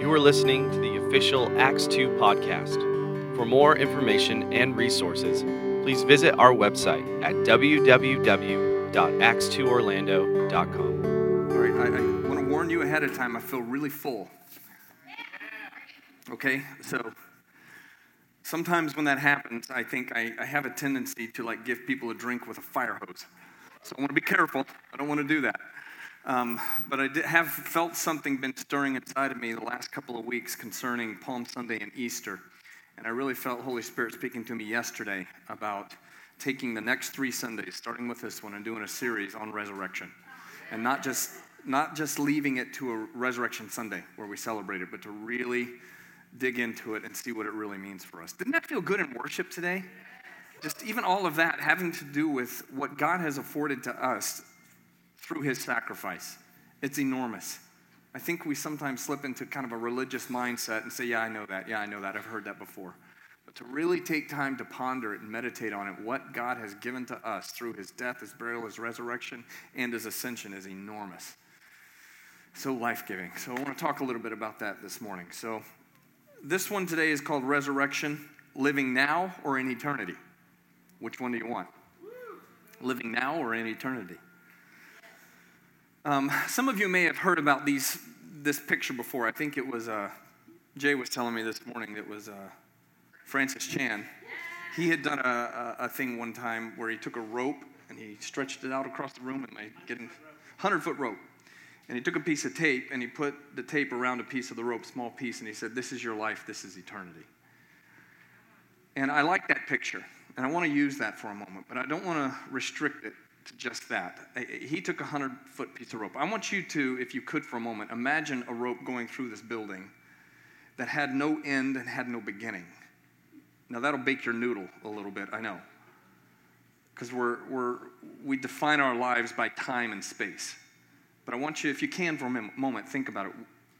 You are listening to the official Acts 2 podcast. For more information and resources, please visit our website at www.acts2orlando.com. All right, I, I want to warn you ahead of time, I feel really full. Okay, so sometimes when that happens, I think I, I have a tendency to like give people a drink with a fire hose. So I want to be careful. I don't want to do that. Um, but I have felt something been stirring inside of me the last couple of weeks concerning Palm Sunday and Easter. And I really felt Holy Spirit speaking to me yesterday about taking the next three Sundays, starting with this one, and doing a series on resurrection. And not just, not just leaving it to a resurrection Sunday where we celebrate it, but to really dig into it and see what it really means for us. Didn't that feel good in worship today? Just even all of that having to do with what God has afforded to us through his sacrifice. It's enormous. I think we sometimes slip into kind of a religious mindset and say, Yeah, I know that. Yeah, I know that. I've heard that before. But to really take time to ponder it and meditate on it, what God has given to us through his death, his burial, his resurrection, and his ascension is enormous. So life giving. So I want to talk a little bit about that this morning. So this one today is called Resurrection Living Now or in Eternity. Which one do you want? Living now or in eternity? Um, some of you may have heard about these, this picture before. I think it was, uh, Jay was telling me this morning, it was uh, Francis Chan. He had done a, a, a, thing one time where he took a rope and he stretched it out across the room and they getting 100 foot rope. And he took a piece of tape and he put the tape around a piece of the rope, small piece, and he said, This is your life, this is eternity. And I like that picture, and I want to use that for a moment, but I don't want to restrict it just that. He took a 100 foot piece of rope. I want you to, if you could for a moment, imagine a rope going through this building that had no end and had no beginning. Now, that'll bake your noodle a little bit, I know. Because we're, we're, we define our lives by time and space. But I want you, if you can, for a moment, think about it.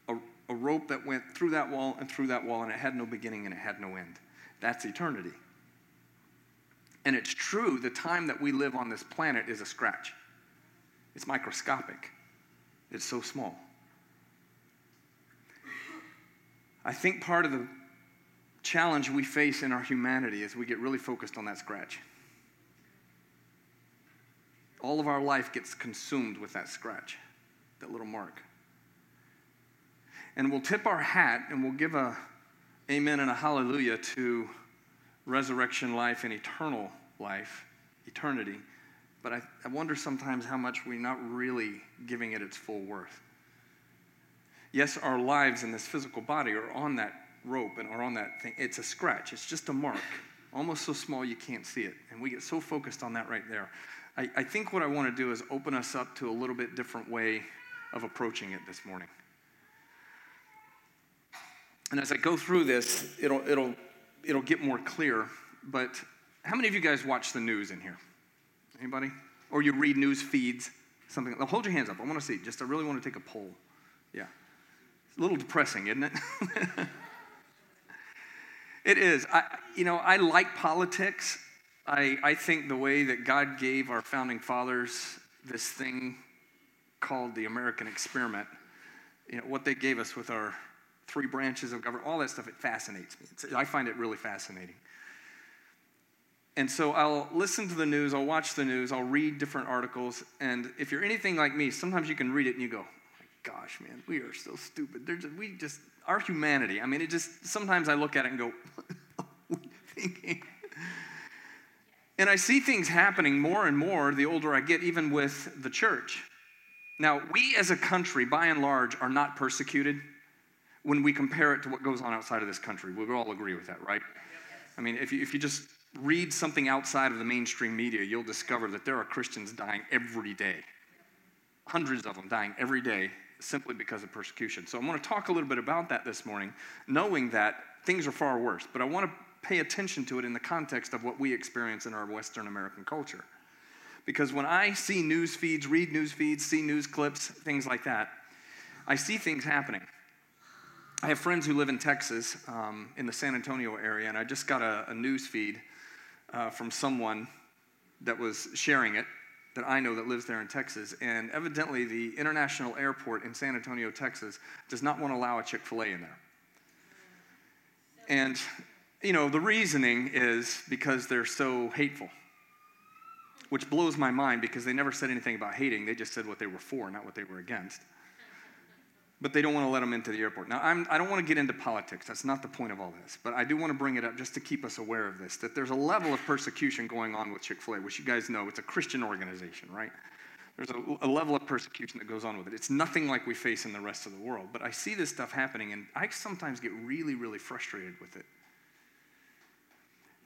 A, a rope that went through that wall and through that wall, and it had no beginning and it had no end. That's eternity. And it's true, the time that we live on this planet is a scratch. It's microscopic, it's so small. I think part of the challenge we face in our humanity is we get really focused on that scratch. All of our life gets consumed with that scratch, that little mark. And we'll tip our hat and we'll give a amen and a hallelujah to resurrection life and eternal life, eternity. But I, I wonder sometimes how much we're not really giving it its full worth. Yes, our lives in this physical body are on that rope and are on that thing. It's a scratch, it's just a mark, almost so small you can't see it. And we get so focused on that right there. I, I think what I want to do is open us up to a little bit different way of approaching it this morning. And as I go through this, it'll, it'll, it'll get more clear. But how many of you guys watch the news in here? Anybody? Or you read news feeds? Something. Hold your hands up. I want to see. Just I really want to take a poll. Yeah. It's a little depressing, isn't it? it is. I, you know, I like politics. I, I think the way that God gave our founding fathers this thing called the American experiment, you know, what they gave us with our three branches of government, all that stuff, it fascinates me. It's, I find it really fascinating. And so I'll listen to the news, I'll watch the news, I'll read different articles, and if you're anything like me, sometimes you can read it and you go, my gosh, man, we are so stupid. Just, we just, our humanity, I mean, it just, sometimes I look at it and go, thinking? And I see things happening more and more the older I get, even with the church. Now, we as a country, by and large, are not persecuted when we compare it to what goes on outside of this country. We all agree with that, right? I mean, if you, if you just read something outside of the mainstream media, you'll discover that there are Christians dying every day. Hundreds of them dying every day simply because of persecution. So I want to talk a little bit about that this morning, knowing that things are far worse. But I want to pay attention to it in the context of what we experience in our Western American culture. Because when I see news feeds, read news feeds, see news clips, things like that, I see things happening. I have friends who live in Texas, um, in the San Antonio area, and I just got a, a news feed uh, from someone that was sharing it that I know that lives there in Texas. And evidently, the international airport in San Antonio, Texas, does not want to allow a Chick fil A in there. And, you know, the reasoning is because they're so hateful, which blows my mind because they never said anything about hating. They just said what they were for, not what they were against but they don't want to let them into the airport. Now, I'm, I do not want to get into politics. That's not the point of all this. But I do want to bring it up just to keep us aware of this that there's a level of persecution going on with Chick fil A, which you guys know it's a Christian organization, right? There's a, a, level of persecution that goes on with it. It's nothing like we face in the rest of the world. But I see this stuff happening, and I sometimes get really, really frustrated with it.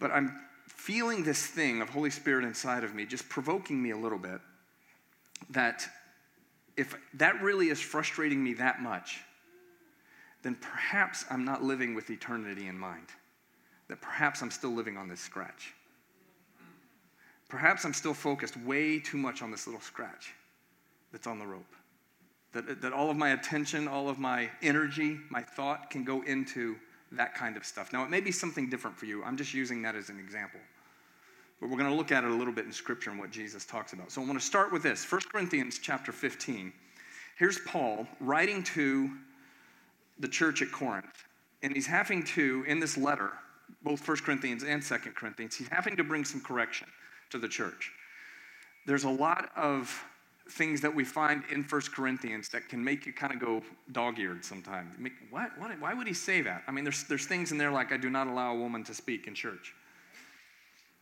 But I'm feeling this thing of Holy Spirit inside of me just provoking me a little bit that if that really is frustrating me that much, then perhaps I'm not living with eternity in mind. That perhaps I'm still living on this scratch. Perhaps I'm still focused way too much on this little scratch that's on the rope. That, that all of my attention, all of my energy, my thought can go into that kind of stuff. Now, it may be something different for you. I'm just using that as an example. But we're going to look at it a little bit in Scripture and what Jesus talks about. So I want to start with this 1 Corinthians chapter 15. Here's Paul writing to the church at Corinth. And he's having to, in this letter, both 1 Corinthians and 2 Corinthians, he's having to bring some correction to the church. There's a lot of things that we find in 1 Corinthians that can make you kind of go dog eared sometimes. What? what? Why would he say that? I mean, there's, there's things in there like, I do not allow a woman to speak in church.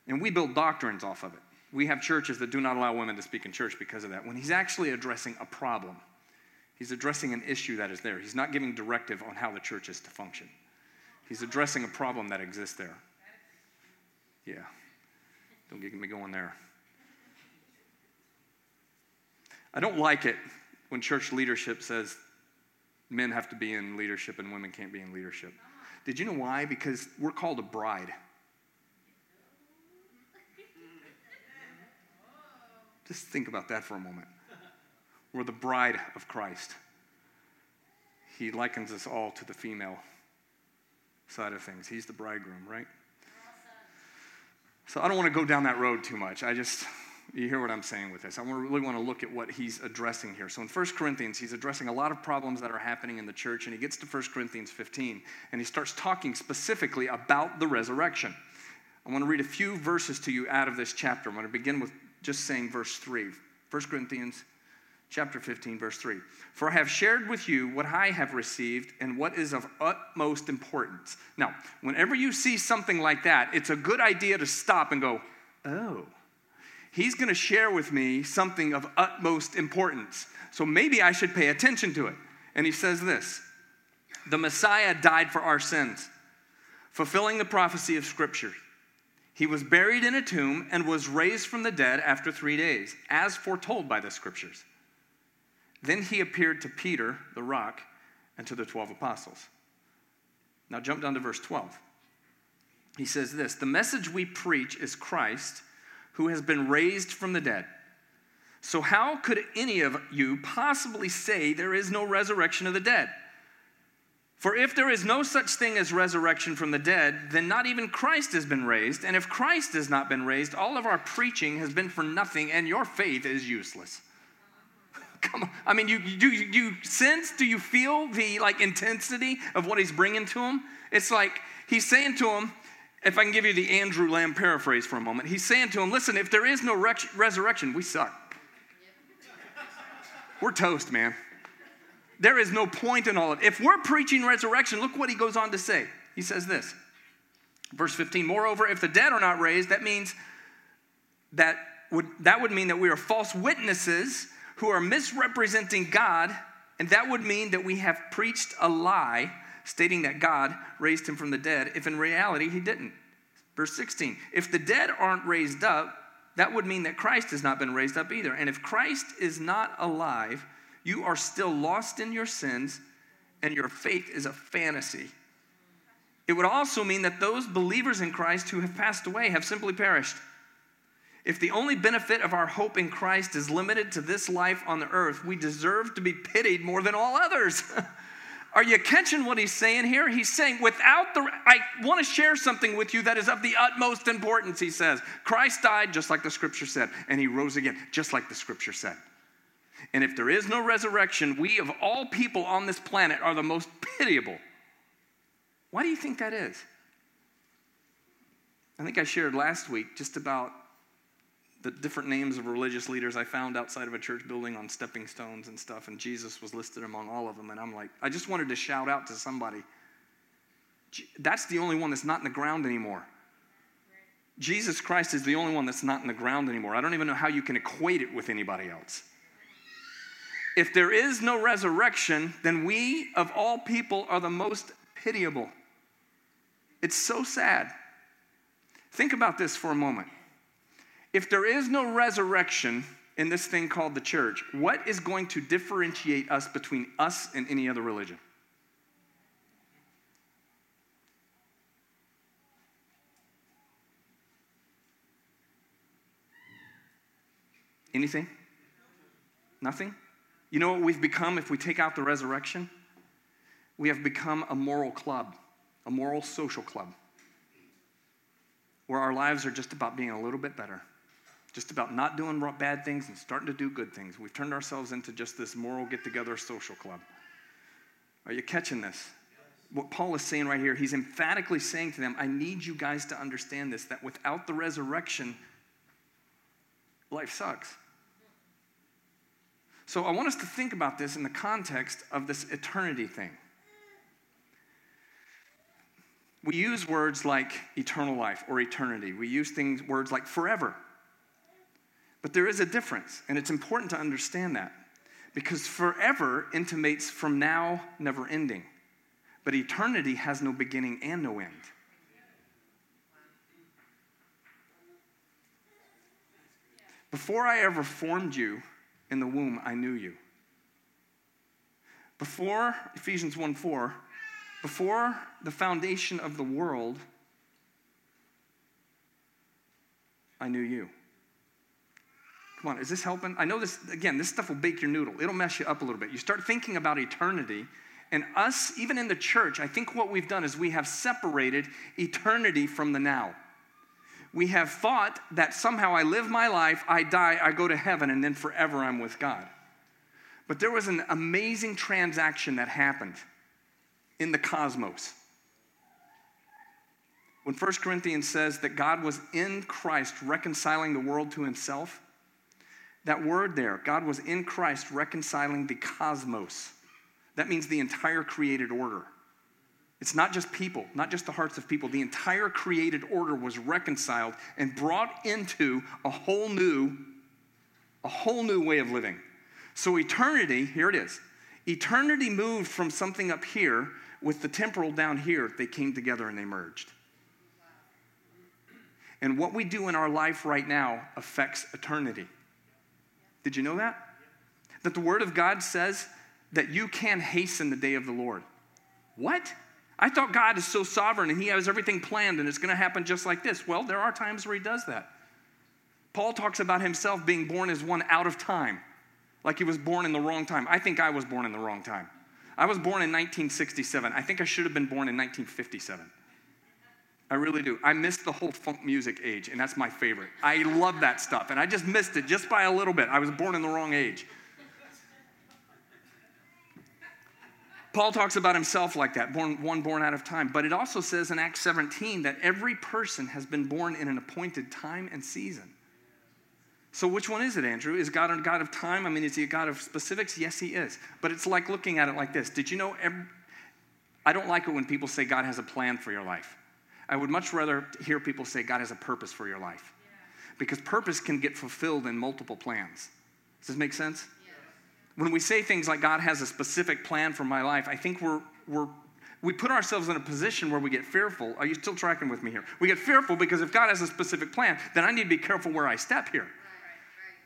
And we build doctrines off of it. We have churches that do not allow women to speak in church because of that. When he's actually addressing a problem, he's addressing an issue that is there. He's not giving directive on how the church is to function. He's addressing a problem that exists there. Yeah. Don't get me going there. I don't like it when church leadership says men have to be in leadership and women can't be in leadership. Did you know why? Because we're called a bride. Just think about that for a moment. We're the bride of Christ. He likens us all to the female side of things. He's the bridegroom, right? So I don't want to go down that road too much. I just, you hear what I'm saying with this. I really want to look at what he's addressing here. So in 1 Corinthians, he's addressing a lot of problems that are happening in the church, and he gets to 1 Corinthians 15, and he starts talking specifically about the resurrection. I want to read a few verses to you out of this chapter. I'm going to begin with just saying verse 3. 1 Corinthians chapter 15 verse 3. For I have shared with you what I have received and what is of utmost importance. Now, whenever you see something like that, it's a good idea to stop and go, "Oh, he's going to share with me something of utmost importance. So maybe I should pay attention to it." And he says this, "The Messiah died for our sins, fulfilling the prophecy of scripture." He was buried in a tomb and was raised from the dead after three days, as foretold by the scriptures. Then he appeared to Peter, the rock, and to the 12 apostles. Now jump down to verse 12. He says this The message we preach is Christ, who has been raised from the dead. So, how could any of you possibly say there is no resurrection of the dead? For if there is no such thing as resurrection from the dead, then not even Christ has been raised. And if Christ has not been raised, all of our preaching has been for nothing, and your faith is useless. Come on. I mean, you, you, do you, sense, do you feel the like intensity of what he's bringing to him? It's like he's saying to him, if I can give you the Andrew Lamb paraphrase for a moment, he's saying to him, listen, if there is no resurrection, we suck. We're toast, man. There is no point in all of it. If we're preaching resurrection, look what he goes on to say. He says this, verse 15, moreover, if the dead are not raised, that means that would, that would mean that we are false witnesses who are misrepresenting God, and that would mean that we have preached a lie stating that God raised him from the dead, if in reality he didn't. Verse 16, if the dead aren't raised up, that would mean that Christ has not been raised up either. And if Christ is not alive, you are still lost in your sins and your faith is a fantasy. It would also mean that those believers in Christ who have passed away have simply perished. If the only benefit of our hope in Christ is limited to this life on the earth, we deserve to be pitied more than all others. Are you catching what he's saying here? He's saying, without the, I want to share something with you that is of the utmost importance, he says. Christ died just like the scripture said, and he rose again just like the scripture said. And if there is no resurrection, we of all people on this planet are the most pitiable. Why do you think that is? I think I shared last week just about the different names of religious leaders I found outside of a church building on stepping stones and stuff, and Jesus was listed among all of them. And I'm like, I just wanted to shout out to somebody. That's the only one that's not in the ground anymore. Jesus Christ is the only one that's not in the ground anymore. I don't even know how you can equate it with anybody else. If there is no resurrection, then we of all people are the most pitiable. It's so sad. Think about this for a moment. If there is no resurrection in this thing called the church, what is going to differentiate us between us and any other religion? Anything? Nothing? You know what we've become if we take out the resurrection? We have become a moral club, a moral social club, where our lives are just about being a little bit better just about not doing bad things and starting to do good things. We've turned ourselves into just this moral get together social club. Are you catching this? What Paul is saying right here, he's emphatically saying to them, I need you guys to understand this that without the resurrection, life sucks. So I want us to think about this in the context of this eternity thing. We use words like eternal life or eternity. We use things words like forever. But there is a difference, and it's important to understand that because forever intimates from now, never ending. But eternity has no beginning and no end. Before I ever formed you in the womb, I knew you. Before Ephesians 1 4, before the foundation of the world, I knew you. Come on, is this helping? I know this, again, this stuff will bake your noodle. It'll mess you up a little bit. You start thinking about eternity, and us, even in the church, I think what we've done is we have separated eternity from the now. We have thought that somehow I live my life, I die, I go to heaven, and then forever I'm with God. But there was an amazing transaction that happened in the cosmos. When 1 Corinthians says that God was in Christ reconciling the world to himself, that word there, God was in Christ reconciling the cosmos. That means the entire created order. It's not just people, not just the hearts of people. The entire created order was reconciled and brought into a whole new, a whole new way of living. So eternity, here it is. Eternity moved from something up here with the temporal down here. They came together and they merged. And what we do in our life right now affects eternity. Did you know that? That the Word of God says that you can hasten the day of the Lord. What? I thought God is so sovereign and He has everything planned and it's going to happen just like this. Well, there are times where He does that. Paul talks about himself being born as one out of time, like he was born in the wrong time. I think I was born in the wrong time. I was born in 1967. I think I should have been born in 1957. I really do. I missed the whole funk music age, and that's my favorite. I love that stuff, and I just missed it just by a little bit. I was born in the wrong age. Paul talks about himself like that, born, one born out of time. But it also says in Acts 17 that every person has been born in an appointed time and season. So, which one is it, Andrew? Is God a God of time? I mean, is he a God of specifics? Yes, he is. But it's like looking at it like this Did you know? Every, I don't like it when people say God has a plan for your life. I would much rather hear people say God has a purpose for your life. Because purpose can get fulfilled in multiple plans. Does this make sense? When we say things like God has a specific plan for my life, I think we're, we're we put ourselves in a position where we get fearful. Are you still tracking with me here? We get fearful because if God has a specific plan, then I need to be careful where I step here.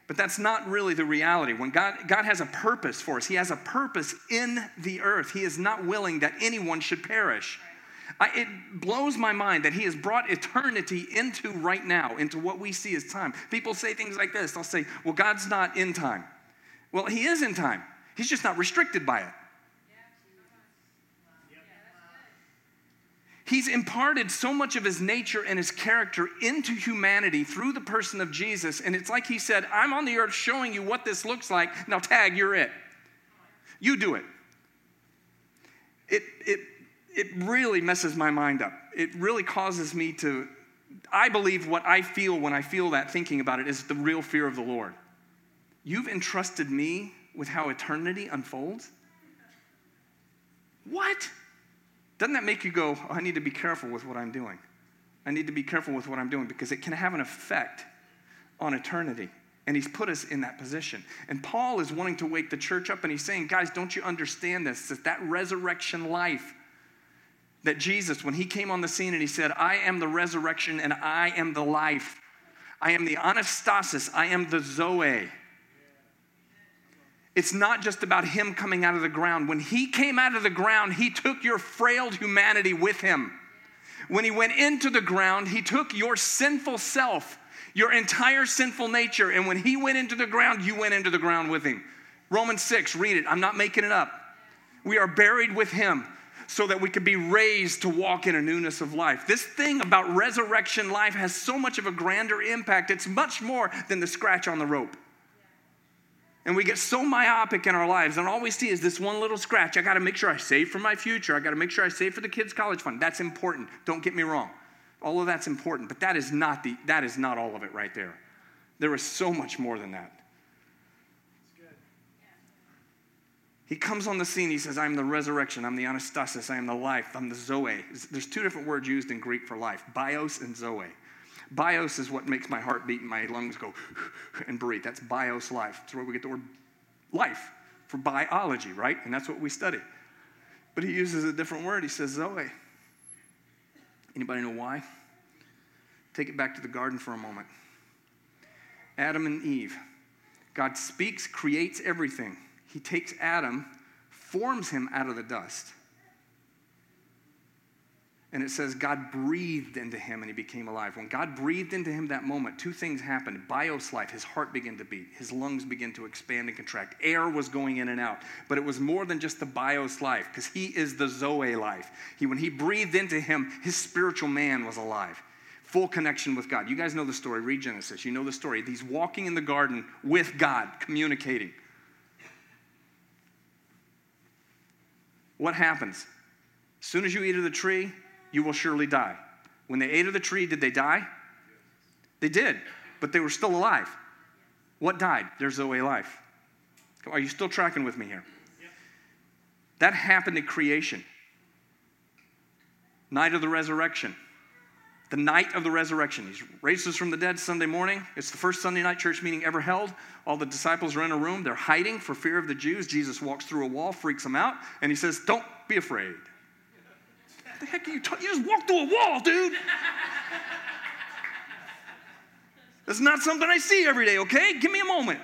But that's not really the reality. When God, God has a purpose for us, He has a purpose in the earth. He is not willing that anyone should perish. I, it blows my mind that he has brought eternity into right now, into what we see as time. People say things like this they'll say, Well, God's not in time. Well, he is in time, he's just not restricted by it. He's imparted so much of his nature and his character into humanity through the person of Jesus. And it's like he said, I'm on the earth showing you what this looks like. Now, tag, you're it. You do it. It, it, it really messes my mind up. It really causes me to, I believe what I feel when I feel that thinking about it is the real fear of the Lord. You've entrusted me with how eternity unfolds? What? Doesn't that make you go, oh, I need to be careful with what I'm doing? I need to be careful with what I'm doing because it can have an effect on eternity. And he's put us in that position. And Paul is wanting to wake the church up and he's saying, guys, don't you understand this? That that resurrection life that Jesus, when he came on the scene and he said, I am the resurrection and I am the life. I am the anastasis, I am the Zoe. It's not just about him coming out of the ground. When he came out of the ground, he took your frail humanity with him. When he went into the ground, he took your sinful self, your entire sinful nature, and when he went into the ground, you went into the ground with him. Romans 6, read it. I'm not making it up. We are buried with him so that we could be raised to walk in a newness of life. This thing about resurrection life has so much of a grander impact. It's much more than the scratch on the rope. And we get so myopic in our lives, and all we see is this one little scratch. I got to make sure I save for my future. I got to make sure I save for the kids' college fund. That's important. Don't get me wrong. All of that's important, but that is not the that is not all of it right there. There is so much more than that. He comes on the scene. He says, I'm the resurrection. I'm the anastasis. I am the life. I'm the zoe. There's two different words used in Greek for life bios and zoe. Bios is what makes my heart beat and my lungs go and breathe. That's bios life. That's where we get the word life for biology, right? And that's what we study. But he uses a different word. He says Zoe. Anybody know why? Take it back to the garden for a moment. Adam and Eve. God speaks, creates everything. He takes Adam, forms him out of the dust and it says God breathed into him and he became alive. When God breathed into him that moment, two things happened. Bios life, his heart began to beat, his lungs began to expand and contract. Air was going in and out. But it was more than just the bios life, because he is the Zoe life. He, when he breathed into him, his spiritual man was alive. Full connection with God. You guys know the story. Read Genesis. You know the story. He's walking in the garden with God, communicating. What happens? As soon as you eat of the tree, you will surely die. When they ate of the tree, did they die? They did, but they were still alive. What died? Their Zoe life. Are you still tracking with me here? That happened at creation. Night of the resurrection. The night of the resurrection. He raises from the dead Sunday morning. It's the first Sunday night church meeting ever held. All the disciples are in a room. They're hiding for fear of the Jews. Jesus walks through a wall, freaks them out, and he says, Don't be afraid the heck are you talking? You just walked through a wall, dude. That's not something I see every day, okay? Give me a moment.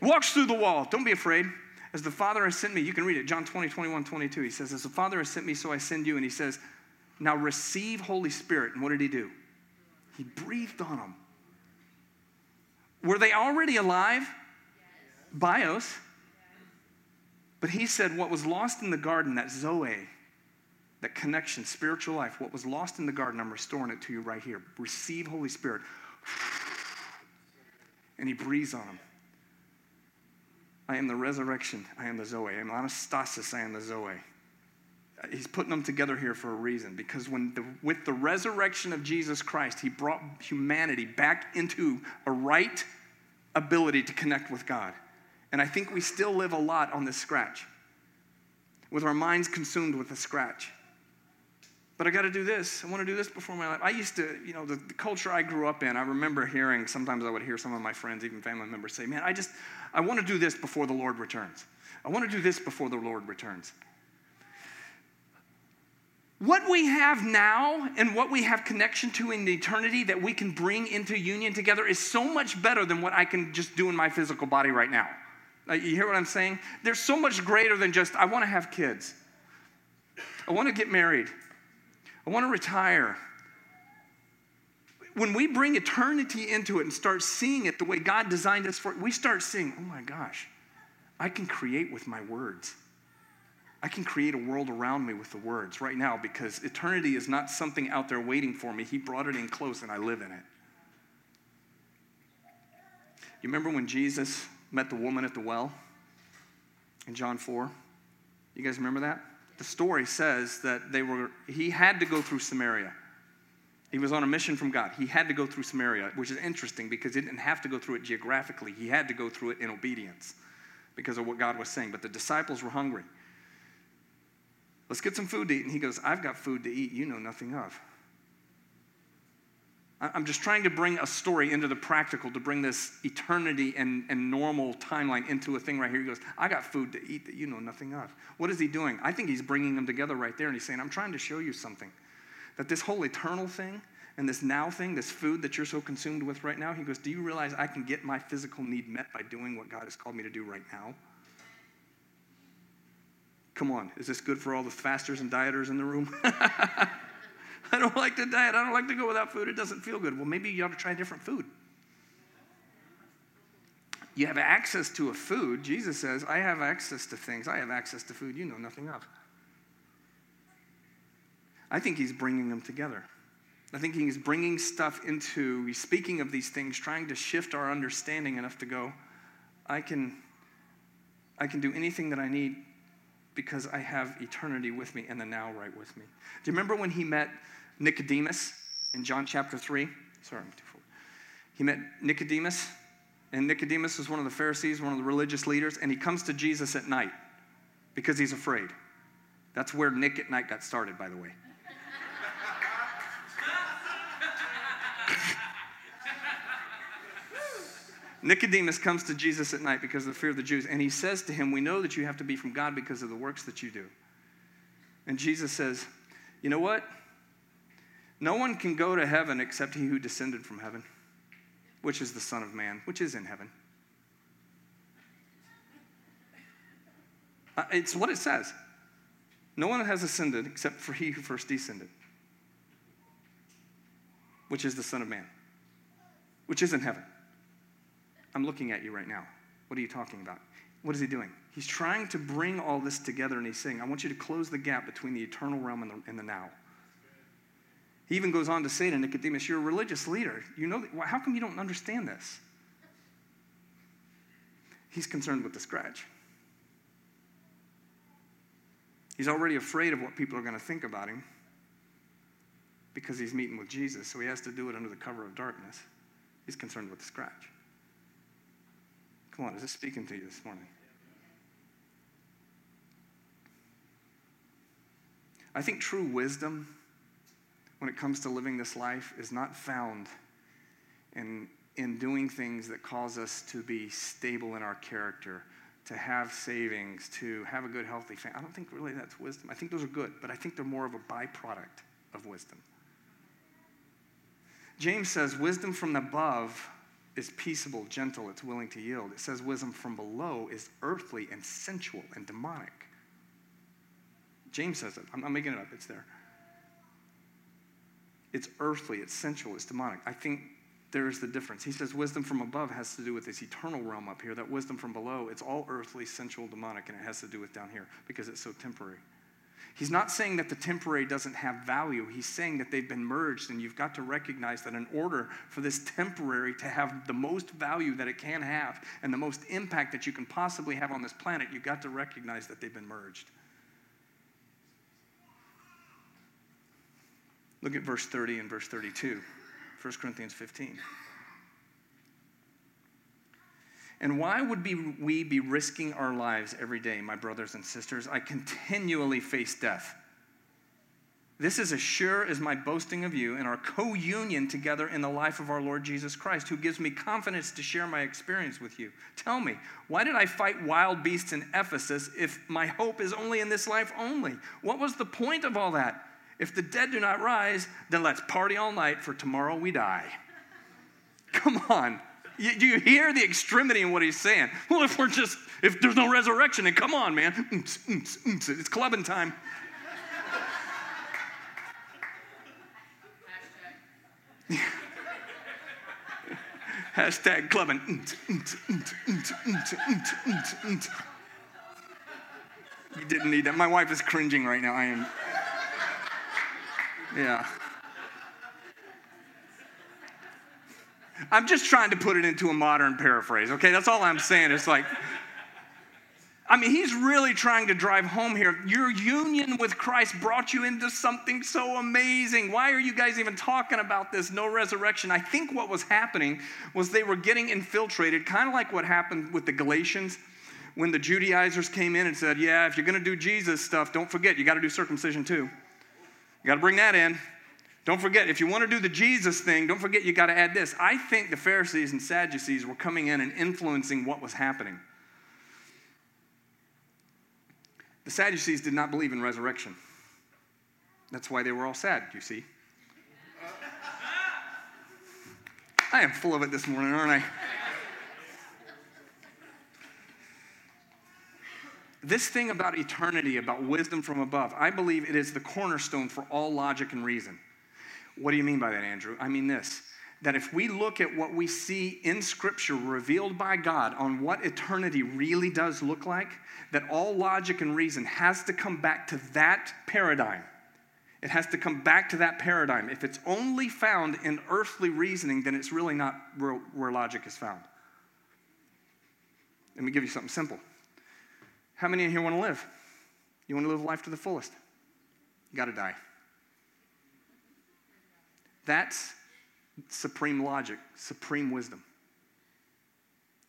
Walks through the wall. Don't be afraid. As the Father has sent me, you can read it, John 20, 21, 22. He says, As the Father has sent me, so I send you. And he says, Now receive Holy Spirit. And what did he do? He breathed on them. Were they already alive? Bios. But he said, what was lost in the garden, that Zoe, that connection, spiritual life, what was lost in the garden, I'm restoring it to you right here. Receive Holy Spirit. And he breathes on him. I am the resurrection. I am the Zoe. I am Anastasis. I am the Zoe. He's putting them together here for a reason because when the, with the resurrection of Jesus Christ, he brought humanity back into a right ability to connect with God. And I think we still live a lot on this scratch, with our minds consumed with a scratch. But I got to do this. I want to do this before my life. I used to, you know, the, the, culture I grew up in, I remember hearing, sometimes I would hear some of my friends, even family members, say, Man, I just, I want to do this before the Lord returns. I want to do this before the Lord returns. What we have now and what we have connection to in eternity that we can bring into union together is so much better than what I can just do in my physical body right now. You hear what I'm saying? There's so much greater than just, I want to have kids. I want to get married. I want to retire. When we bring eternity into it and start seeing it the way God designed us for it, we start seeing, oh my gosh, I can create with my words. I can create a world around me with the words right now because eternity is not something out there waiting for me. He brought it in close and I live in it. You remember when Jesus met the woman at the well in John 4? You guys remember that? The story says that they were he had to go through Samaria. He was on a mission from God. He had to go through Samaria, which is interesting because he didn't have to go through it geographically. He had to go through it in obedience because of what God was saying. But the disciples were hungry. Let's get some food to eat. And he goes, I've got food to eat you know nothing of. I'm just trying to bring a story into the practical, to bring this eternity and, and normal timeline into a thing right here. He goes, I got food to eat that you know nothing of. What is he doing? I think he's bringing them together right there and he's saying, I'm trying to show you something. That this whole eternal thing and this now thing, this food that you're so consumed with right now, he goes, Do you realize I can get my physical need met by doing what God has called me to do right now? Come on, is this good for all the fasters and dieters in the room? I don't like to diet. I don't like to go without food. It doesn't feel good. Well, maybe you ought to try different food. You have access to a food. Jesus says, I have access to things. I have access to food you know nothing of. I think he's bringing them together. I think he's bringing stuff into, he's speaking of these things, trying to shift our understanding enough to go, I can, I can do anything that I need because I have eternity with me and the now right with me. Do you remember when he met Nicodemus in John chapter 3? Sorry, I'm too full. He met Nicodemus, and Nicodemus was one of the Pharisees, one of the religious leaders, and he comes to Jesus at night because he's afraid. That's where Nick at Night got started, by the way. Nicodemus comes to Jesus at night because of the fear of the Jews, and he says to him, We know that you have to be from God because of the works that you do. And Jesus says, You know what? No one can go to heaven except he who descended from heaven, which is the Son of Man, which is in heaven. Uh, it's what it says. No one has ascended except for he who first descended, which is the Son of Man, which is in heaven. I'm looking at you right now. What are you talking about? What is he doing? He's trying to bring all this together and he's saying, I want you to close the gap between the eternal realm and the, and the now. He even goes on to say to Nicodemus, You're a religious leader. You know, how come you don't understand this? He's concerned with the scratch. He's already afraid of what people are going to think about him because he's meeting with Jesus, so he has to do it under the cover of darkness. He's concerned with the scratch. Come on, is this speaking to you this morning? I think true wisdom when it comes to living this life is not found in, in doing things that cause us to be stable in our character, to have savings, to have a good, healthy family. I don't think really that's wisdom. I think those are good, but I think they're more of a byproduct of wisdom. James says, wisdom from above is peaceable, gentle, it's willing to yield. It says wisdom from below is earthly and sensual and demonic. James says it. I'm not making it up, it's there. It's earthly, it's sensual, it's demonic. I think there's the difference. He says wisdom from above has to do with this eternal realm up here. That wisdom from below, it's all earthly, sensual, demonic, and it has to do with down here because it's so temporary. He's not saying that the temporary doesn't have value. He's saying that they've been merged, and you've got to recognize that in order for this temporary to have the most value that it can have and the most impact that you can possibly have on this planet, you've got to recognize that they've been merged. Look at verse 30 and verse 32, 1 Corinthians 15. And why would we be risking our lives every day, my brothers and sisters? I continually face death. This is as sure as my boasting of you and our co union together in the life of our Lord Jesus Christ, who gives me confidence to share my experience with you. Tell me, why did I fight wild beasts in Ephesus if my hope is only in this life only? What was the point of all that? If the dead do not rise, then let's party all night, for tomorrow we die. Come on. Do you hear the extremity in what he's saying? Well, if we're just, if there's no resurrection, then come on, man. It's clubbing time. Hashtag clubbing. You didn't need that. My wife is cringing right now. I am. Yeah. I'm just trying to put it into a modern paraphrase, okay? That's all I'm saying. It's like, I mean, he's really trying to drive home here. Your union with Christ brought you into something so amazing. Why are you guys even talking about this? No resurrection. I think what was happening was they were getting infiltrated, kind of like what happened with the Galatians when the Judaizers came in and said, Yeah, if you're going to do Jesus stuff, don't forget, you got to do circumcision too. You got to bring that in. Don't forget, if you want to do the Jesus thing, don't forget you got to add this. I think the Pharisees and Sadducees were coming in and influencing what was happening. The Sadducees did not believe in resurrection. That's why they were all sad, you see. I am full of it this morning, aren't I? This thing about eternity, about wisdom from above, I believe it is the cornerstone for all logic and reason. What do you mean by that, Andrew? I mean this that if we look at what we see in Scripture revealed by God on what eternity really does look like, that all logic and reason has to come back to that paradigm. It has to come back to that paradigm. If it's only found in earthly reasoning, then it's really not where, where logic is found. Let me give you something simple. How many in here want to live? You want to live life to the fullest? You got to die. That's supreme logic, supreme wisdom.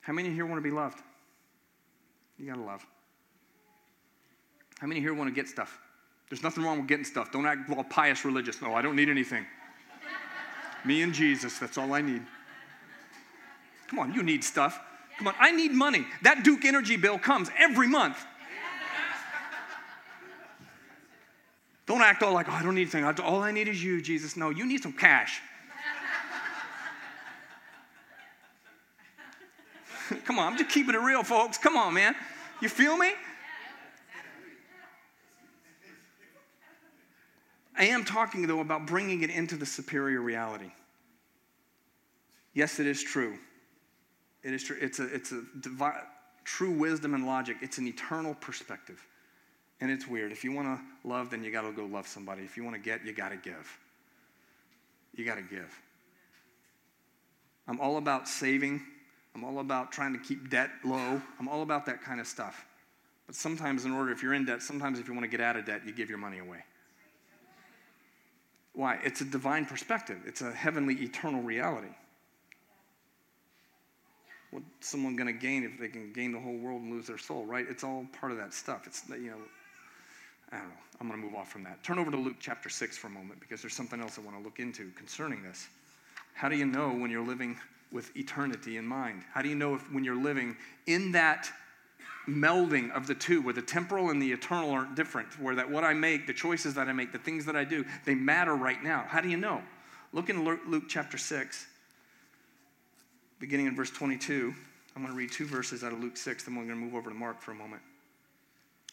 How many here want to be loved? You got to love. How many here want to get stuff? There's nothing wrong with getting stuff. Don't act all pious religious. No, I don't need anything. Me and Jesus, that's all I need. Come on, you need stuff. Come on, I need money. That Duke Energy bill comes every month. Don't act all like, oh, I don't need anything. All I need is you, Jesus. No, you need some cash. Come on, I'm just keeping it real, folks. Come on, man. You feel me? I am talking, though, about bringing it into the superior reality. Yes, it is true. It is true. It's a, it's a divi- true wisdom and logic. It's an eternal perspective. And it's weird. If you want to love, then you got to go love somebody. If you want to get, you got to give. You got to give. I'm all about saving. I'm all about trying to keep debt low. I'm all about that kind of stuff. But sometimes, in order, if you're in debt, sometimes if you want to get out of debt, you give your money away. Why? It's a divine perspective, it's a heavenly, eternal reality. What's someone going to gain if they can gain the whole world and lose their soul, right? It's all part of that stuff. It's, you know, I don't know. I'm going to move off from that. Turn over to Luke chapter 6 for a moment because there's something else I want to look into concerning this. How do you know when you're living with eternity in mind? How do you know if when you're living in that melding of the two, where the temporal and the eternal aren't different, where that what I make, the choices that I make, the things that I do, they matter right now? How do you know? Look in Luke chapter 6, beginning in verse 22. I'm going to read two verses out of Luke 6, then we're going to move over to Mark for a moment.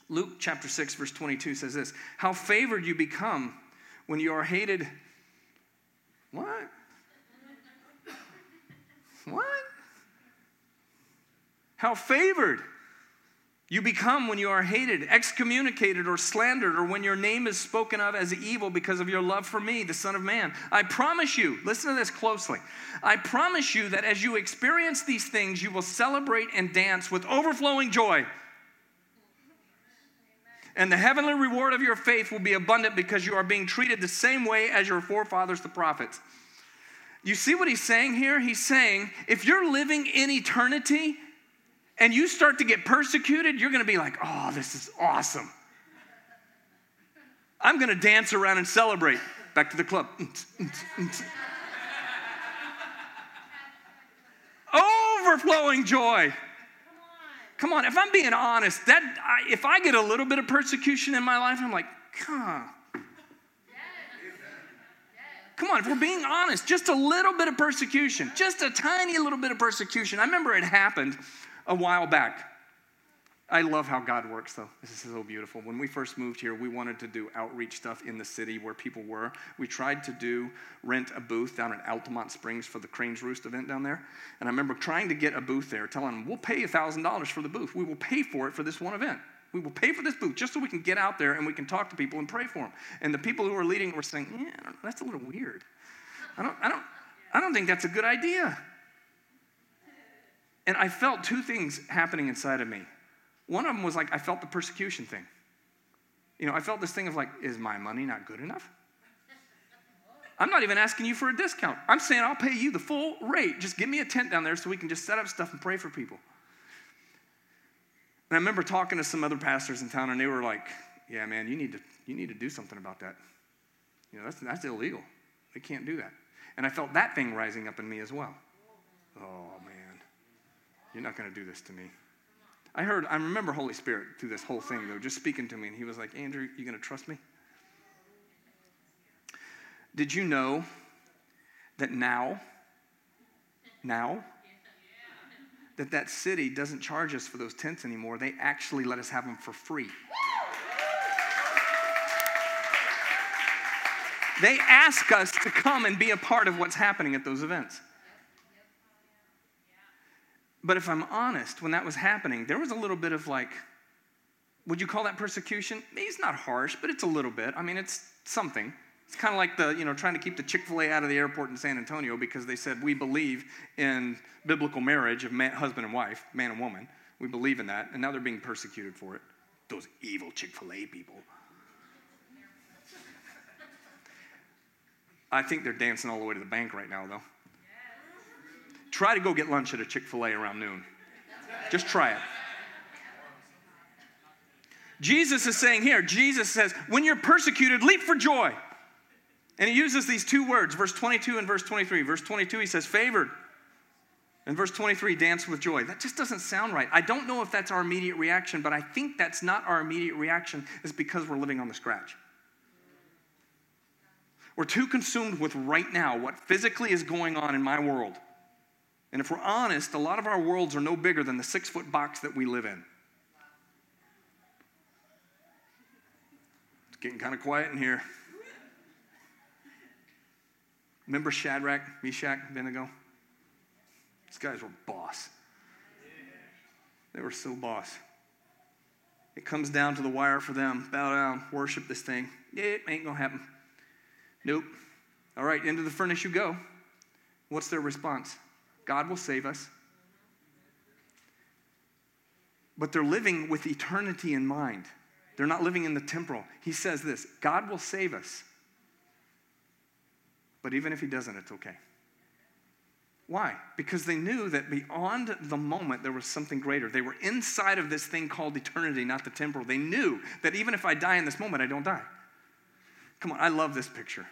Luke chapter 6, verse 22 says this How favored you become when you are hated. What? What? How favored you become when you are hated, excommunicated, or slandered, or when your name is spoken of as evil because of your love for me, the Son of Man. I promise you, listen to this closely. I promise you that as you experience these things, you will celebrate and dance with overflowing joy and the heavenly reward of your faith will be abundant because you are being treated the same way as your forefathers, the prophets. You see what he's saying here? He's saying if you're living in eternity and you start to get persecuted, you're going to be like, oh, this is awesome. I'm going to dance around and celebrate. Back to the club. Overflowing joy. Come on, if I'm being honest, that I, if I get a little bit of persecution in my life, I'm like, on. Come on, if we're being honest, just a little bit of persecution, just a tiny little bit of persecution. I remember it happened a while back. I love how God works, though. This is so beautiful. When we first moved here, we wanted to do outreach stuff in the city where people were. We tried to do rent a booth down at Altamonte Springs for the Cranes Roost event down there. And I remember trying to get a booth there, telling them, we'll pay $1,000 for the booth. We will pay for it for this one event. We will pay for this booth just so we can get out there and we can talk to people and pray for them. And the people who were leading were saying, yeah, that's a little weird. I don't, I don't, I don't think that's a good idea. And I felt two things happening inside of me. One of them was like, I felt the persecution thing. You know, I felt this thing of like, is my money not good enough? I'm not even asking you for a discount. I'm saying I'll pay you the full rate. Just give me a tent down there so we can just set up stuff and pray for people. And I remember talking to some other pastors in town, and they were like, "Yeah, man, you need to you need to do something about that. You know, that's that's illegal. They can't do that." And I felt that thing rising up in me as well. Oh man, you're not going to do this to me. I heard, I remember Holy Spirit through this whole thing though, just speaking to me, and He was like, "Andrew, you going to trust me?" Did you know that now, now, that that city doesn't charge us for those tents anymore? They actually let us have them for free. They ask us to come and be a part of what's happening at those events. But if I'm honest, when that was happening, there was a little bit of like, would you call that persecution? It's not harsh, but it's a little bit. I mean, it's something. It's kind of like the, you know, trying to keep the Chick fil A out of the airport in San Antonio because they said, we believe in biblical marriage of man, husband and wife, man and woman. We believe in that. And now they're being persecuted for it. Those evil Chick fil A people. I think they're dancing all the way to the bank right now, though. Try to go get lunch at a Chick fil A around noon. Just try it. Jesus is saying here, Jesus says, when you're persecuted, leap for joy. And he uses these two words, verse 22 and verse 23. Verse 22, he says, favored. And verse 23, dance with joy. That just doesn't sound right. I don't know if that's our immediate reaction, but I think that's not our immediate reaction, is because we're living on the scratch. We're too consumed with right now, what physically is going on in my world. And if we're honest, a lot of our worlds are no bigger than the six foot box that we live in. It's getting kind of quiet in here. Remember Shadrach, Meshach, Abednego? These guys were boss. They were so boss. It comes down to the wire for them. Bow down, worship this thing. It ain't gonna happen. Nope. All right, into the furnace you go. What's their response? God will save us. But they're living with eternity in mind. They're not living in the temporal. He says this God will save us. But even if He doesn't, it's okay. Why? Because they knew that beyond the moment there was something greater. They were inside of this thing called eternity, not the temporal. They knew that even if I die in this moment, I don't die. Come on, I love this picture.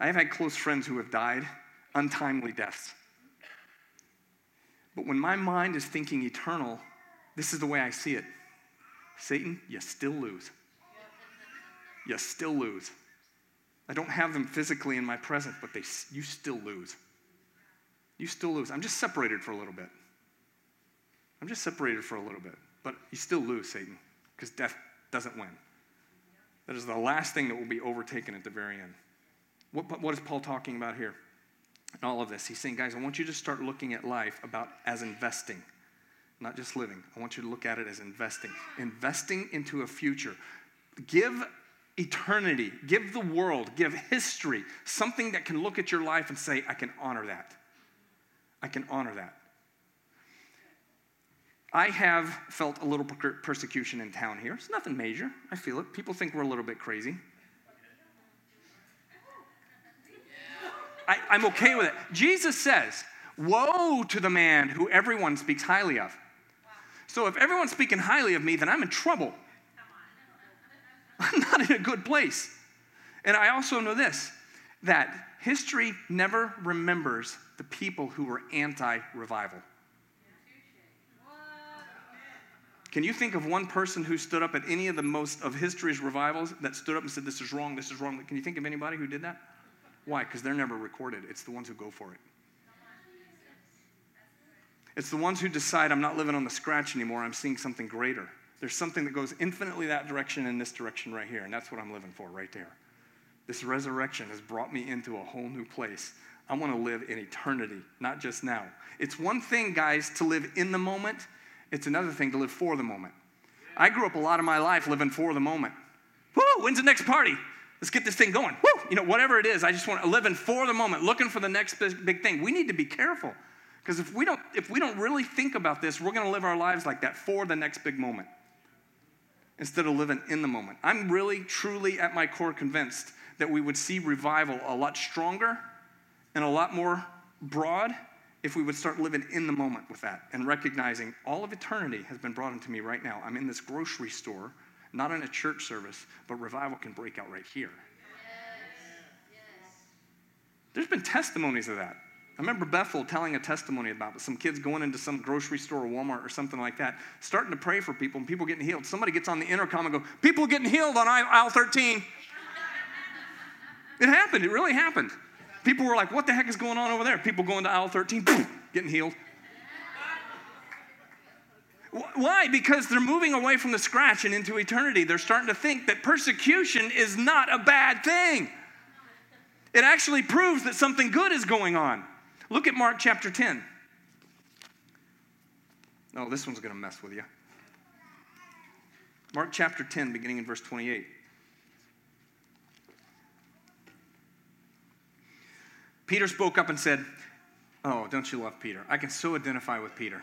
I have had close friends who have died untimely deaths. But when my mind is thinking eternal, this is the way I see it Satan, you still lose. You still lose. I don't have them physically in my presence, but they, you still lose. You still lose. I'm just separated for a little bit. I'm just separated for a little bit. But you still lose, Satan, because death doesn't win. That is the last thing that will be overtaken at the very end. What, what is Paul talking about here? In all of this, he's saying, guys, I want you to start looking at life about as investing, not just living. I want you to look at it as investing, investing into a future. Give eternity, give the world, give history something that can look at your life and say, I can honor that. I can honor that. I have felt a little persecution in town here. It's nothing major. I feel it. People think we're a little bit crazy. I, I'm okay with it. Jesus says, Woe to the man who everyone speaks highly of. So if everyone's speaking highly of me, then I'm in trouble. I'm not in a good place. And I also know this that history never remembers the people who were anti revival. Can you think of one person who stood up at any of the most of history's revivals that stood up and said, This is wrong, this is wrong? Can you think of anybody who did that? Why? Because they're never recorded. It's the ones who go for it. It's the ones who decide, I'm not living on the scratch anymore, I'm seeing something greater. There's something that goes infinitely that direction and this direction right here, and that's what I'm living for right there. This resurrection has brought me into a whole new place. I want to live in eternity, not just now. It's one thing, guys, to live in the moment, it's another thing to live for the moment. I grew up a lot of my life living for the moment. Woo, when's the next party? Let's get this thing going. Woo, you know, whatever it is, I just want to live in for the moment, looking for the next big, thing. We need to be careful because if we don't if we don't really think about this, we're going to live our lives like that for the next big moment instead of living in the moment. I'm really truly at my core convinced that we would see revival a lot stronger and a lot more broad if we would start living in the moment with that and recognizing all of eternity has been brought into me right now. I'm in this grocery store, not in a church service, but revival can break out right here. There's been testimonies of that. I remember Bethel telling a testimony about some kids going into some grocery store or Walmart or something like that, starting to pray for people and people getting healed. Somebody gets on the intercom and go, People getting healed on aisle 13. it happened. It really happened. People were like, What the heck is going on over there? People going to aisle 13, getting healed. Why? Because they're moving away from the scratch and into eternity. They're starting to think that persecution is not a bad thing. It actually proves that something good is going on. Look at Mark chapter 10. Oh, this one's going to mess with you. Mark chapter 10, beginning in verse 28. Peter spoke up and said, Oh, don't you love Peter? I can so identify with Peter.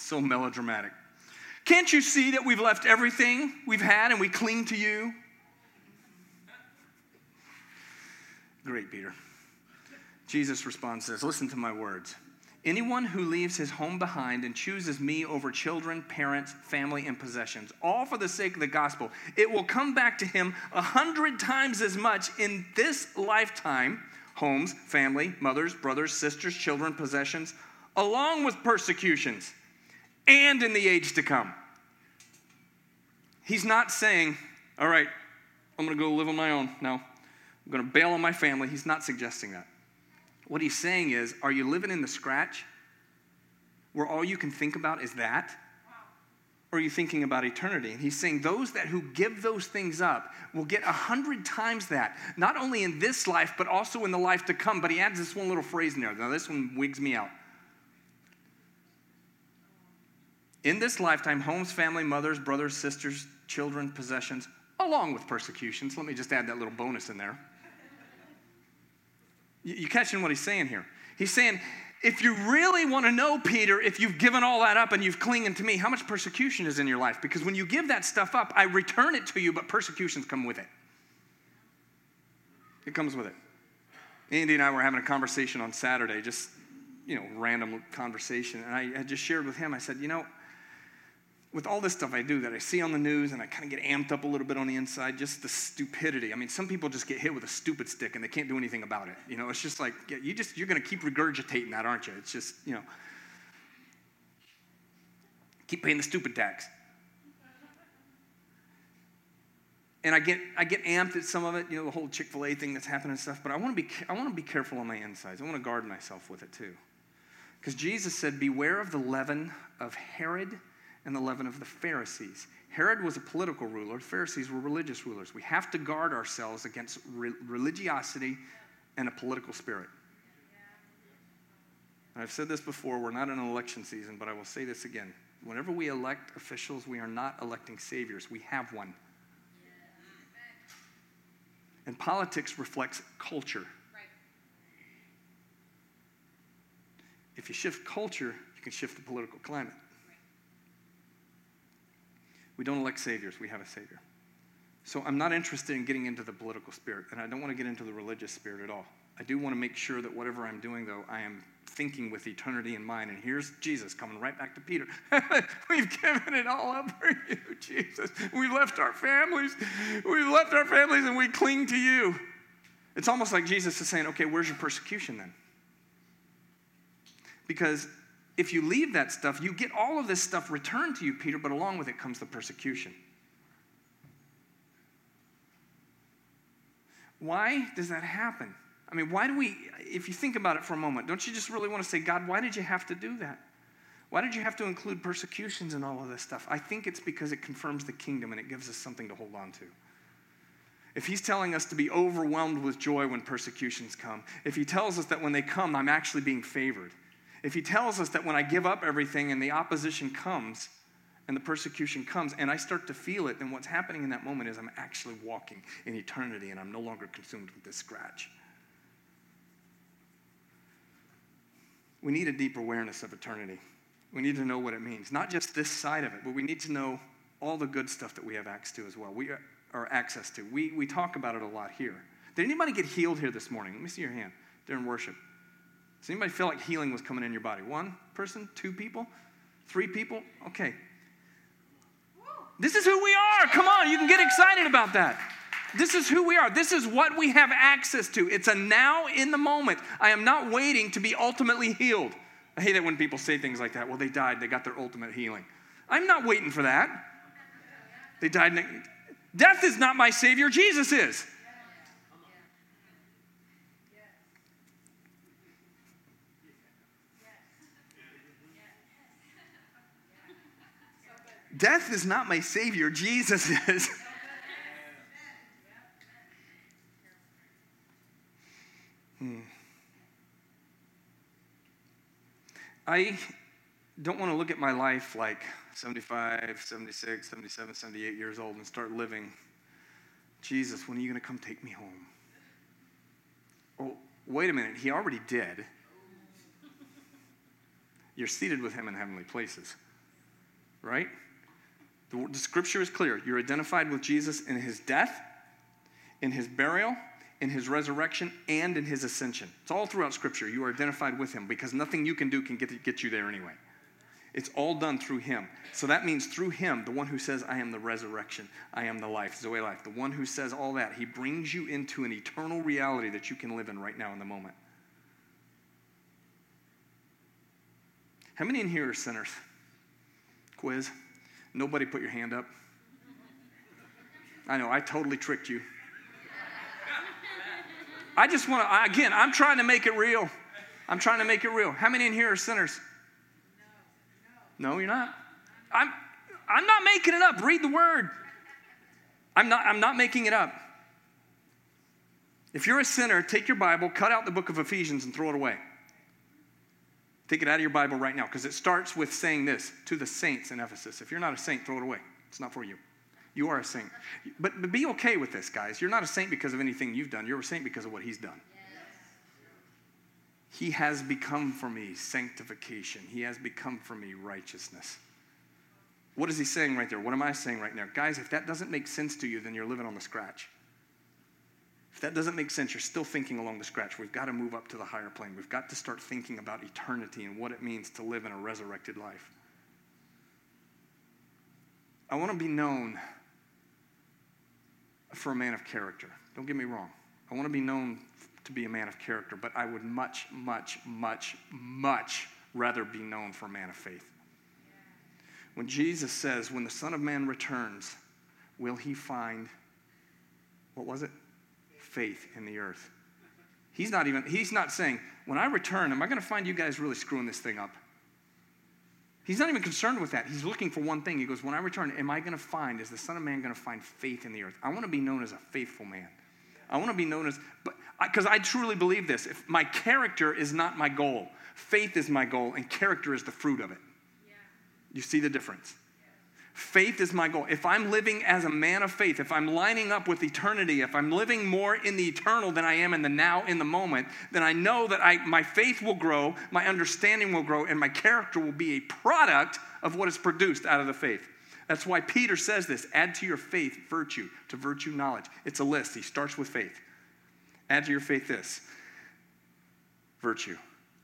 So melodramatic. Can't you see that we've left everything we've had and we cling to you? Great, Peter. Jesus responds says, Listen to my words. Anyone who leaves his home behind and chooses me over children, parents, family, and possessions, all for the sake of the gospel, it will come back to him a hundred times as much in this lifetime homes, family, mothers, brothers, sisters, children, possessions, along with persecutions, and in the age to come. He's not saying, All right, I'm going to go live on my own. No, I'm going to bail on my family. He's not suggesting that. What he's saying is, are you living in the scratch where all you can think about is that? Or are you thinking about eternity? And he's saying those that who give those things up will get a hundred times that, not only in this life, but also in the life to come. But he adds this one little phrase in there. Now, this one wigs me out. In this lifetime, homes, family, mothers, brothers, sisters, children, possessions, along with persecutions. Let me just add that little bonus in there. You catching what he's saying here? He's saying, if you really want to know Peter, if you've given all that up and you've clinging to me, how much persecution is in your life? Because when you give that stuff up, I return it to you, but persecutions come with it. It comes with it. Andy and I were having a conversation on Saturday, just, you know, random conversation. And I, I just shared with him, I said, you know, with all this stuff I do that I see on the news and I kind of get amped up a little bit on the inside, just the stupidity. I mean, some people just get hit with a stupid stick and they can't do anything about it. You know, it's just like you just you're going to keep regurgitating that, aren't you? It's just you know, keep paying the stupid tax. And I get I get amped at some of it, you know, the whole Chick Fil A thing that's happening and stuff. But I want to be I want to be careful on my insides. I want to guard myself with it too, because Jesus said, "Beware of the leaven of Herod." And the leaven of the Pharisees. Herod was a political ruler, the Pharisees were religious rulers. We have to guard ourselves against re- religiosity and a political spirit. I've said this before, we're not in an election season, but I will say this again. Whenever we elect officials, we are not electing saviors, we have one. And politics reflects culture. If you shift culture, you can shift the political climate. We don't elect saviors, we have a savior. So I'm not interested in getting into the political spirit, and I don't want to get into the religious spirit at all. I do want to make sure that whatever I'm doing, though, I am thinking with eternity in mind. And here's Jesus coming right back to Peter. We've given it all up for you, Jesus. We've left our families. We've left our families and we cling to you. It's almost like Jesus is saying, okay, where's your persecution then? Because if you leave that stuff, you get all of this stuff returned to you, Peter, but along with it comes the persecution. Why does that happen? I mean, why do we, if you think about it for a moment, don't you just really want to say, God, why did you have to do that? Why did you have to include persecutions and all of this stuff? I think it's because it confirms the kingdom and it gives us something to hold on to. If he's telling us to be overwhelmed with joy when persecutions come, if he tells us that when they come, I'm actually being favored, if he tells us that when I give up everything and the opposition comes and the persecution comes and I start to feel it, then what's happening in that moment is I'm actually walking in eternity and I'm no longer consumed with this scratch. We need a deep awareness of eternity. We need to know what it means. Not just this side of it, but we need to know all the good stuff that we have access to as well. We are access to. We, we talk about it a lot here. Did anybody get healed here this morning? Let me see your hand during worship. Does anybody feel like healing was coming in your body? One person? Two people? Three people? Okay. This is who we are. Come on, you can get excited about that. This is who we are. This is what we have access to. It's a now in the moment. I am not waiting to be ultimately healed. I hate it when people say things like that. Well, they died, they got their ultimate healing. I'm not waiting for that. They died. Death is not my Savior, Jesus is. Death is not my Savior, Jesus is. hmm. I don't want to look at my life like 75, 76, 77, 78 years old and start living. Jesus, when are you going to come take me home? Oh, wait a minute. He already did. You're seated with him in heavenly places, right? The, the scripture is clear. You're identified with Jesus in his death, in his burial, in his resurrection, and in his ascension. It's all throughout scripture. You are identified with him because nothing you can do can get, get you there anyway. It's all done through him. So that means through him, the one who says, I am the resurrection, I am the life, Zoe life, the one who says all that, he brings you into an eternal reality that you can live in right now in the moment. How many in here are sinners? Quiz. Nobody put your hand up. I know, I totally tricked you. I just want to, again, I'm trying to make it real. I'm trying to make it real. How many in here are sinners? No, you're not. I'm, I'm not making it up. Read the word. I'm not, I'm not making it up. If you're a sinner, take your Bible, cut out the book of Ephesians, and throw it away. Take it out of your Bible right now because it starts with saying this to the saints in Ephesus. If you're not a saint, throw it away. It's not for you. You are a saint. But, but be okay with this, guys. You're not a saint because of anything you've done, you're a saint because of what he's done. He has become for me sanctification, He has become for me righteousness. What is he saying right there? What am I saying right now? Guys, if that doesn't make sense to you, then you're living on the scratch. If that doesn't make sense, you're still thinking along the scratch. We've got to move up to the higher plane. We've got to start thinking about eternity and what it means to live in a resurrected life. I want to be known for a man of character. Don't get me wrong. I want to be known to be a man of character, but I would much, much, much, much rather be known for a man of faith. When Jesus says, When the Son of Man returns, will he find, what was it? Faith in the earth. He's not even, he's not saying, when I return, am I going to find you guys really screwing this thing up? He's not even concerned with that. He's looking for one thing. He goes, When I return, am I going to find, is the Son of Man going to find faith in the earth? I want to be known as a faithful man. I want to be known as, but because I, I truly believe this. If my character is not my goal, faith is my goal, and character is the fruit of it. Yeah. You see the difference? Faith is my goal. If I'm living as a man of faith, if I'm lining up with eternity, if I'm living more in the eternal than I am in the now, in the moment, then I know that I, my faith will grow, my understanding will grow, and my character will be a product of what is produced out of the faith. That's why Peter says this add to your faith virtue, to virtue knowledge. It's a list. He starts with faith. Add to your faith this virtue,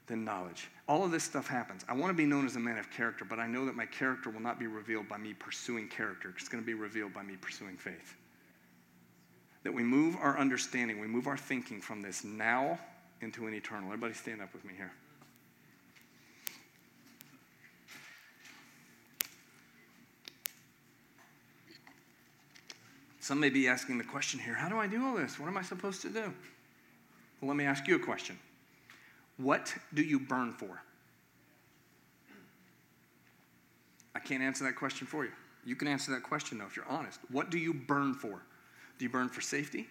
then knowledge, all of this stuff happens. I want to be known as a man of character, but I know that my character will not be revealed by me pursuing character. It's going to be revealed by me pursuing faith. That we move our understanding, we move our thinking from this now into an eternal. Everybody stand up with me here. Some may be asking the question here how do I do all this? What am I supposed to do? Well, let me ask you a question. What do you burn for? I can't answer that question for you. You can answer that question, though, if you're honest. What do you burn for? Do you burn for safety,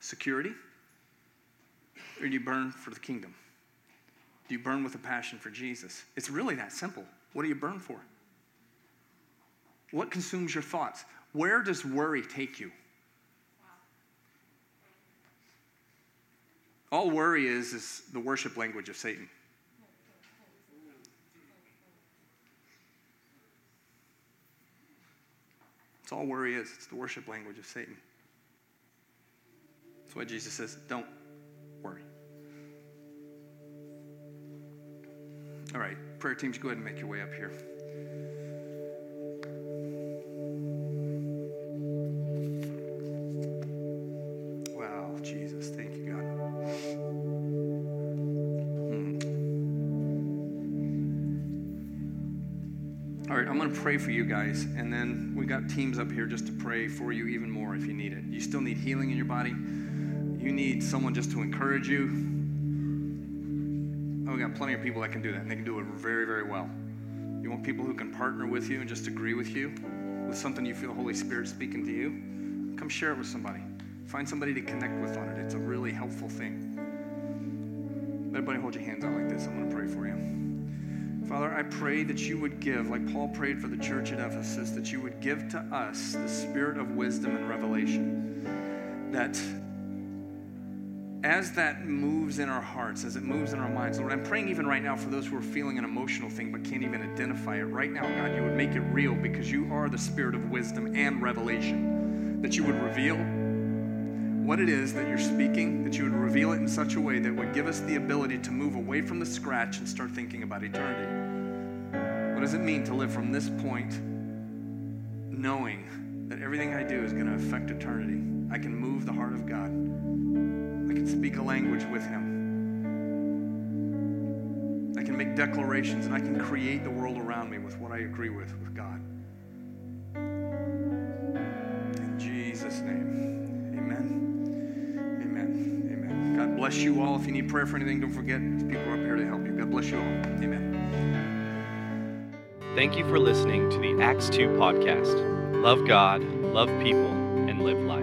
security, or do you burn for the kingdom? Do you burn with a passion for Jesus? It's really that simple. What do you burn for? What consumes your thoughts? Where does worry take you? All worry is is the worship language of Satan. It's all worry is. It's the worship language of Satan. That's why Jesus says, don't worry. All right, prayer teams, go ahead and make your way up here. Pray for you guys, and then we got teams up here just to pray for you even more if you need it. You still need healing in your body. You need someone just to encourage you. Oh, we got plenty of people that can do that, and they can do it very, very well. You want people who can partner with you and just agree with you with something you feel the Holy Spirit speaking to you? Come share it with somebody. Find somebody to connect with on it. It's a really helpful thing. Everybody hold your hands out like this. I'm going to pray for you. Father, I pray that you would give, like Paul prayed for the church at Ephesus, that you would give to us the spirit of wisdom and revelation. That as that moves in our hearts, as it moves in our minds, Lord, I'm praying even right now for those who are feeling an emotional thing but can't even identify it. Right now, God, you would make it real because you are the spirit of wisdom and revelation. That you would reveal what it is that you're speaking, that you would reveal it in such a way that would give us the ability to move away from the scratch and start thinking about eternity. What does it mean to live from this point knowing that everything I do is going to affect eternity? I can move the heart of God. I can speak a language with Him. I can make declarations and I can create the world around me with what I agree with, with God. In Jesus' name, amen. Amen. Amen. God bless you all. If you need prayer for anything, don't forget, people are up here to help you. God bless you all. Amen. Thank you for listening to the Acts 2 podcast. Love God, love people, and live life.